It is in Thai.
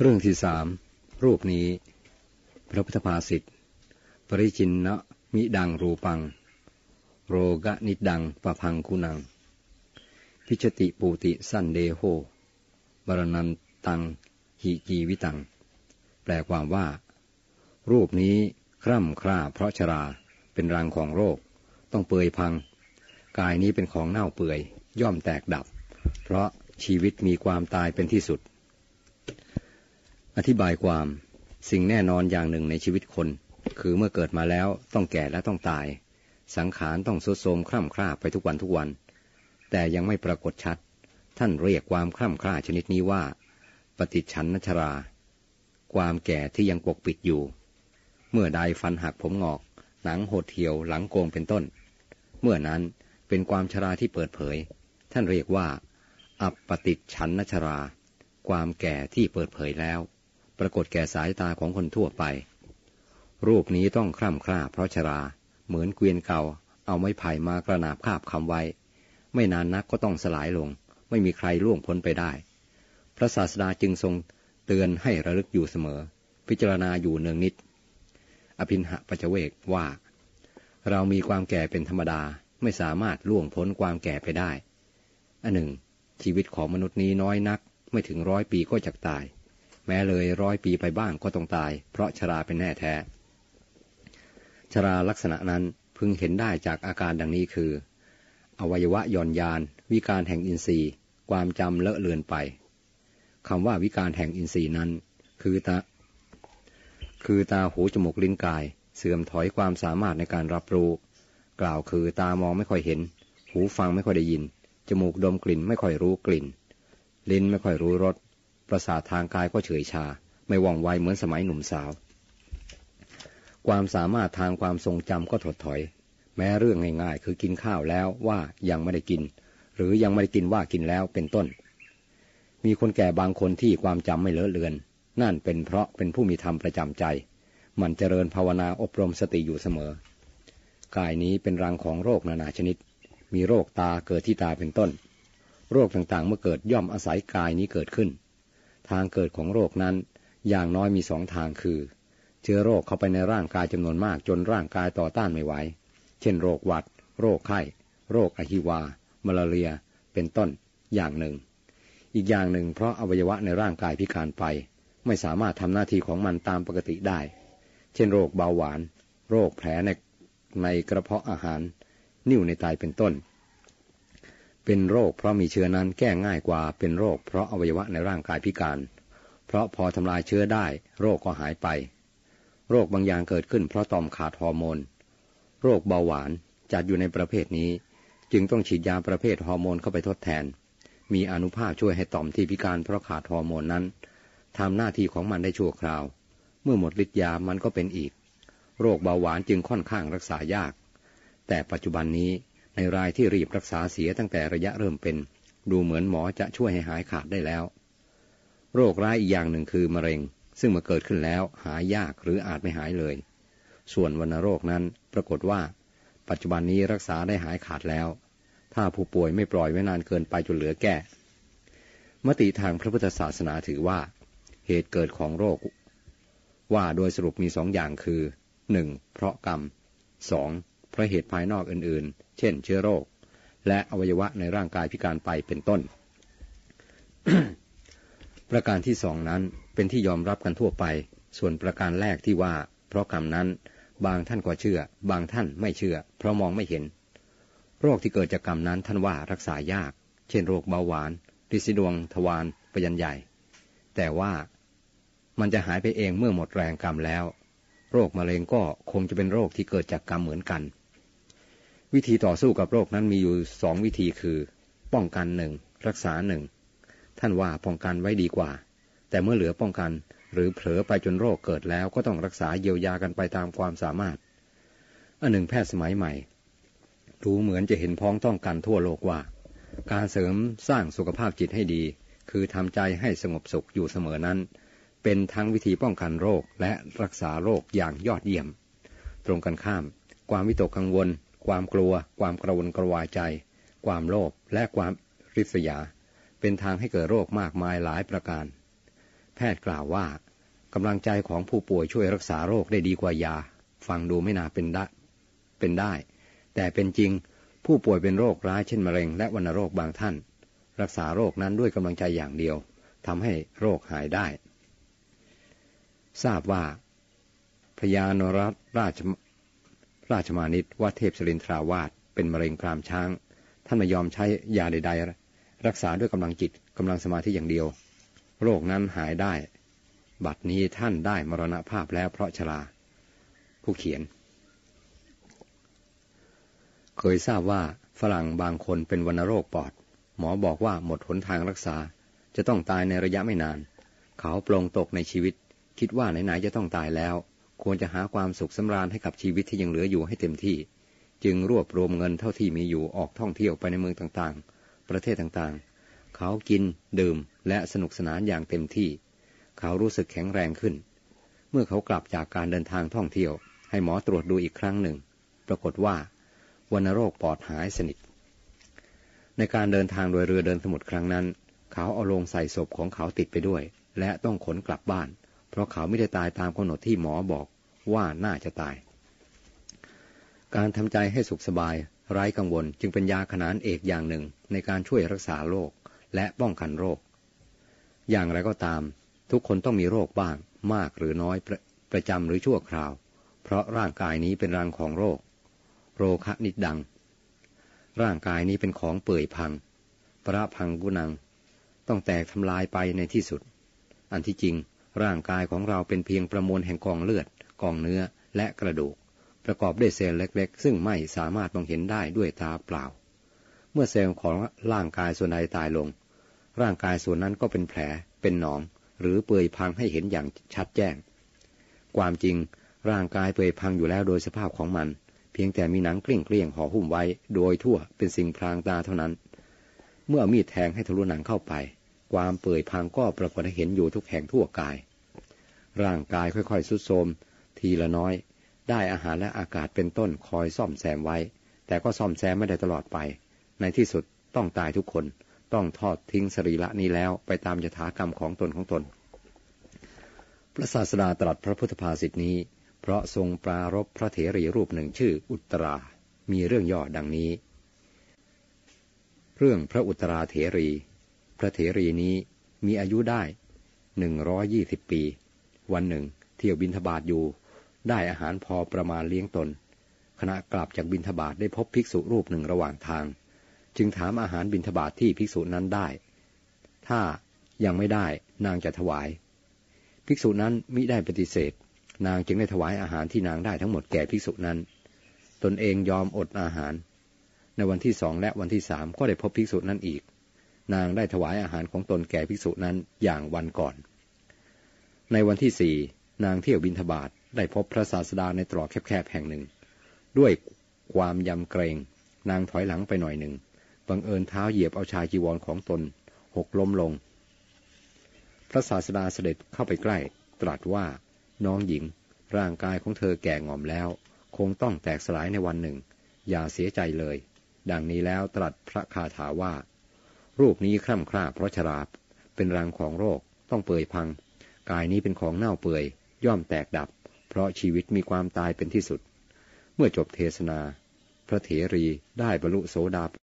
เรื่องที่สามรูปนี้ พระพุทธภาษิตปริจินนะมิดังรูปัง โรกะนิดังปะพังคุนัง พิชติปูติสันเดโฮบรนันตังหิกีวิตัง แปลความว่า รูปนี้คร่ำคร่าเพราะชราเป็นรังของโรค ต้องเปื่อยพัง กายนี้เป็นของเน่าเปื่อย ย่อมแตกดับ เพราะชีวิตมีความตายเป็นที่สุด อธิบายความสิ่งแน่นอนอย่างหนึ่งในชีวิตคน คือเมื่อเกิดมาแล้วต้องแก่และต้องตาย สังขารต้องสุดโทมคร่ำคร่าไปทุกวันทุกวัน แต่ยังไม่ปรากฏชัด ท่านเรียกความคร่ำคร่าชนิดนี้ว่า ปฏิชันนชรา ความแก่ที่ยังปกปิดอยู่ เมื่อใดฟันหักผมงอก หนังหดเหี่ยวหลังโกงเป็นต้น เมื่อนั้นเป็นความชราที่เปิดเผย ท่านเรียกว่า อัปปติชันนชรา ความแก่ที่เปิดเผยแล้ว ปรากฏแก่สายตาของคนทั่วไป รูปนี้ต้องคร่ำคร่าเพราะชรา เหมือนเกวียนเก่า เอาไม้ไผ่มากระนาบคาบคำไว้ ไม่นานนักก็ต้องสลายลง ไม่มีใครล่วงพ้นไปได้ พระศาสดาจึงทรงเตือนให้ระลึกอยู่เสมอ พิจารณาอยู่เนืองนิด อภินหะปัจเวกว่า เรามีความแก่เป็นธรรมดาไม่สามารถล่วงพ้นความแก่ไปได้อันหนึ่งชีวิตของมนุษย์นี้น้อยนัก ไม่ถึงร้อยปีก็จะตาย แม้เลยร้อยปีไปบ้างก็ต้องตาย เพราะชราเป็นแน่แท้ ชราลักษณะนั้นพึงเห็นได้จากอาการดังนี้คือ อวัยวะย่อนยาน วิการแห่งอินทรีย์ ความจำเลอะเลือนไปคำว่าวิการแห่งอินทรีย์นั้น คือตาคือตาหูจมูกลิ้นกาย เสื่อมถอยความสามารถในการรับรู้ กล่าวคือตามองไม่ค่อยเห็น หูฟังไม่ค่อยได้ยิน จมูกดมกลิ่นไม่ค่อยรู้กลิ่น ลิ้นไม่ค่อยรู้รส ประสาททางกายก็เฉยชา ไม่ว่องไวเหมือนสมัยหนุ่มสาว ความสามารถทางความทรงจำก็ถดถอย แม้เรื่องง่ายๆ คือกินข้าวแล้วว่ายังไม่ได้กิน หรือยังไม่ได้กินว่ากินแล้วเป็นต้น มีคนแก่บางคนที่ความจำไม่เลอะเลือน นั่นเป็นเพราะเป็นผู้มีธรรมประจำใจ มันเจริญภาวนาอบรมสติอยู่เสมอกายนี้เป็นรังของโรคนานาชนิด มีโรคตาเกิดที่ตาเป็นต้น โรคต่างๆ เมื่อเกิดย่อมอาศัยกายนี้เกิดขึ้น ทางเกิดของโรคนั้นอย่างน้อยมีสองทางคือ เชื้อโรคเข้าไปในร่างกายจำนวนมากจนร่างกายต่อต้านไม่ไหว เช่นโรคหวัด โรคไข้ โรคอหิวา มาลาเรีย เป็นต้น อย่างหนึ่ง อีกอย่างหนึ่งเพราะอวัยวะในร่างกายพิการไป ไม่สามารถทำหน้าที่ของมันตามปกติได้ เช่นโรคเบาหวาน โรคแผลในในกระเพาะอาหาร นิ่วในไตเป็นต้น เป็นโรคเพราะมีเชื้อนั้นแก้ง่ายกว่าเป็นโรคเพราะอวัยวะในร่างกายพิการ เพราะพอทำลายเชื้อได้โรคก็หายไป โรคบางอย่างเกิดขึ้นเพราะต่อมขาดฮอร์โมน โรคเบาหวานจัดอยู่ในประเภทนี้ จึงต้องฉีดยาประเภทฮอร์โมนเข้าไปทดแทน มีอนุภาคช่วยให้ต่อมที่พิการเพราะขาดฮอร์โมนนั้นทำหน้าที่ของมันได้ชั่วคราว เมื่อหมดฤทธิ์ยามันก็เป็นอีก โรคเบาหวานจึงค่อนข้างรักษายาก แต่ปัจจุบันนี้ ในรายที่รีบรักษาเสียตั้งแต่ระยะเริ่มเป็น ดูเหมือนหมอจะช่วยให้หายขาดได้แล้ว โรคร้ายอีกอย่างหนึ่งคือมะเร็ง ซึ่งมื่อเกิดขึ้นแล้วหายยากหรืออาจไม่หายเลย ส่วนวัณโรคนั้นปรากฏว่า ปัจจุบันนี้รักษาได้หายขาดแล้ว ถ้าผู้ป่วยไม่ปล่อยไว้นานเกินไปจนเหลือแก้มติทางพระพุทธศาสนาถือว่า เหตุเกิดของโรค ว่าโดยสรุปมีสองอย่างคือหนึ่งเพราะกรรมสอง เพราะเหตุภายนอกอื่นๆ เช่น เชื้อโรค และอวัยวะในร่างกายพิการไปเป็นต้น ประการที่สองนั้นเป็นที่ยอมรับกันทั่วไป ส่วนประการแรกที่ว่า เพราะกรรมนั้น บางท่านก็เชื่อ บางท่านไม่เชื่อ เพราะมองไม่เห็น โรคที่เกิดจากกรรมนั้นท่านว่ารักษายาก เช่น โรคเบาหวานริซิดวง ทวารปยันใหญ่ แต่ว่ามันจะหายไปเองเมื่อหมดแรงกรรมแล้ว โรคมะเร็งก็คงจะเป็นโรคที่เกิดจากกรรมเหมือนกัน วิธีต่อสู้กับโรคนั้นมีอยู่สองวิธีคือ ป้องกันหนึ่งรักษาหนึ่งท่านว่าป้องกันไว้ดีกว่า แต่เมื่อเหลือป้องกัน หรือเผลอไปจนโรคเกิดแล้วก็ต้องรักษาเยียวยากันไปตามความสามารถอันหนึ่งแพทย์สมัยใหม่ดูเหมือนจะเห็นพ้องต้องกันทั่วโลกว่า การเสริมสร้างสุขภาพจิตให้ดี คือทำใจให้สงบสุขอยู่เสมอนั้น เป็นทั้งวิธีป้องกันโรคและรักษาโรคอย่างยอดเยี่ยม ตรงกันข้าม ความวิตกกังวล ความกลัว ความกระวนกระวายใจ ความโลภและความริษยา เป็นทางให้เกิดโรคมากมายหลายประการ แพทย์กล่าวว่ากำลังใจของผู้ป่วยช่วยรักษาโรคได้ดีกว่ายา ฟังดูไม่น่าเป็นได้เป็นได้ แต่เป็นจริงผู้ป่วยเป็นโรคร้ายเช่นมะเร็งและวัณโรคบางท่าน รักษาโรคนั้นด้วยกำลังใจอย่างเดียวทำให้โรคหายได้ ทราบว่าพญานรัตราช ราชมานิตว่าเทพสรินทราวาสเป็นมะเร็งกรามช้าง ท่านไม่ยอมใช้ยาใด ๆ รักษาด้วยกำลังจิตกำลังสมาธิอย่างเดียว โรคนั้นหายได้ บัดนี้ท่านได้มรณภาพแล้วเพราะชรา ผู้เขียน เคยทราบว่าฝรั่งบางคนเป็นวัณโรคปอด หมอบอกว่าหมดหนทางรักษา จะต้องตายในระยะไม่นาน เขาปลงตกในชีวิต คิดว่าไหนๆจะต้องตายแล้ว ควรจะหาความสุขสำราญให้กับชีวิตที่ยังเหลืออยู่ให้เต็มที่ จึงรวบรวมเงินเท่าที่มีอยู่ออกท่องเที่ยวไปในเมืองต่างๆ ประเทศต่างๆ เขากิน ดื่ม และสนุกสนานอย่างเต็มที่ เขารู้สึกแข็งแรงขึ้น เมื่อเขากลับจากการเดินทางท่องเที่ยว ให้หมอตรวจดูอีกครั้งหนึ่ง ปรากฏว่าวัณโรคปอดหายสนิท ในการเดินทางโดยเรือเดินสมุทรครั้งนั้น เขาเอาลงใส่ศพของเขาติดไปด้วย และต้องขนกลับบ้าน เพราะเขาไม่ได้ตายตามกำหนดที่หมอบอก ว่าน่าจะตาย การทำใจให้สุขสบายไร้กังวลจึงเป็นยาขนานเอกอย่างหนึ่งในการช่วยรักษาโรคและป้องกันโรค อย่างไรก็ตาม ทุกคนต้องมีโรคบ้าง มากหรือน้อยประประจำหรือชั่วคราว เพราะร่างกายนี้เป็นรังของโรค โรคะนิดดัง ร่างกายนี้เป็นของเปื่อยพัง ประพังกุนัง ต้องแตกทำลายไปในที่สุด อันที่จริงร่างกายของเราเป็นเพียงประมวลแห่งกองเลือด กองเนื้อและกระดูก ประกอบด้วยเซลล์เล็กๆ ซึ่งไม่สามารถมองเห็นได้ด้วยตาเปล่า เมื่อเซลล์ของร่างกายส่วนใดตายลง ร่างกายส่วนนั้นก็เป็นแผล เป็นหนอง หรือเปื่อยพังให้เห็นอย่างชัดแจ้ง ความจริงร่างกายเปื่อยพังอยู่แล้วโดยสภาพของมัน เพียงแต่มีหนังกลิ้งเกลี้ยงห่อหุ้มไว้ โดยทั่วเป็นสิ่งพรางตาเท่านั้น เมื่อมีดแทงให้ทะลุหนังเข้าไป ความเปื่อยพังก็ปรากฏให้เห็นอยู่ทุกแห่งทั่วกาย ร่างกายค่อยๆสุดโทม ทีละน้อย ได้อาหารและอากาศเป็นต้นคอยซ่อมแซมไว้ แต่ก็ซ่อมแซมไม่ได้ตลอดไป ในที่สุดต้องตายทุกคน ต้องทอดทิ้งสรีระนี้แล้วไปตามยถากรรมของตนของตน พระศาสดาตรัสพระพุทธภาษิตนี้ เพราะทรงปรารบพระเถรีรูปหนึ่งชื่ออุตรา มีเรื่องย่อดังนี้ เรื่องพระอุตราเถรี พระเถรีนี้มีอายุได้หนึ่งร้อยี่สิบปี วันหนึ่ง เที่ยวบินทบาทอยู่ ได้อาหารพอประมาณเลี้ยงตน ขณะกลับจากบินทบาทได้พบภิกษุรูปหนึ่งระหว่างทาง จึงถามอาหารบินทบาทที่ภิกษุนั้นได้ ถ้ายังไม่ได้นางจะถวาย ภิกษุนั้นมิได้ปฏิเสธ นางจึงได้ถวายอาหารที่นางได้ทั้งหมดแก่ภิกษุนั้น ตนเองยอมอดอาหาร ในวันที่สองและวันที่สามก็ได้พบภิกษุนั้นอีก นางได้ถวายอาหารของตนแก่ภิกษุนั้นอย่างวันก่อน ในวันที่สี่นางเที่ยวบินทบาท ได้พบพระศาสดาในตรอกแคบๆแห่งหนึ่ง ด้วยความยำเกรง นางถอยหลังไปหน่อยหนึ่ง บังเอิญเท้าเหยียบเอาชายจีวรของตน หกล้มลง พระศาสดาเสด็จเข้าไปใกล้ ตรัสว่า น้องหญิง ร่างกายของเธอแก่งอมแล้ว คงต้องแตกสลายในวันหนึ่ง อย่าเสียใจเลย ดังนี้แล้วตรัสพระคาถาว่า รูปนี้คร่ำคร่าเพราะชราบ เป็นรังของโรค ต้องเปื่อยพัง กายนี้เป็นของเน่าเปื่อย ย่อมแตกดับ เพราะชีวิตมีความตายเป็นที่สุด เมื่อจบเทศนา พระเถรีได้บรรลุโสดา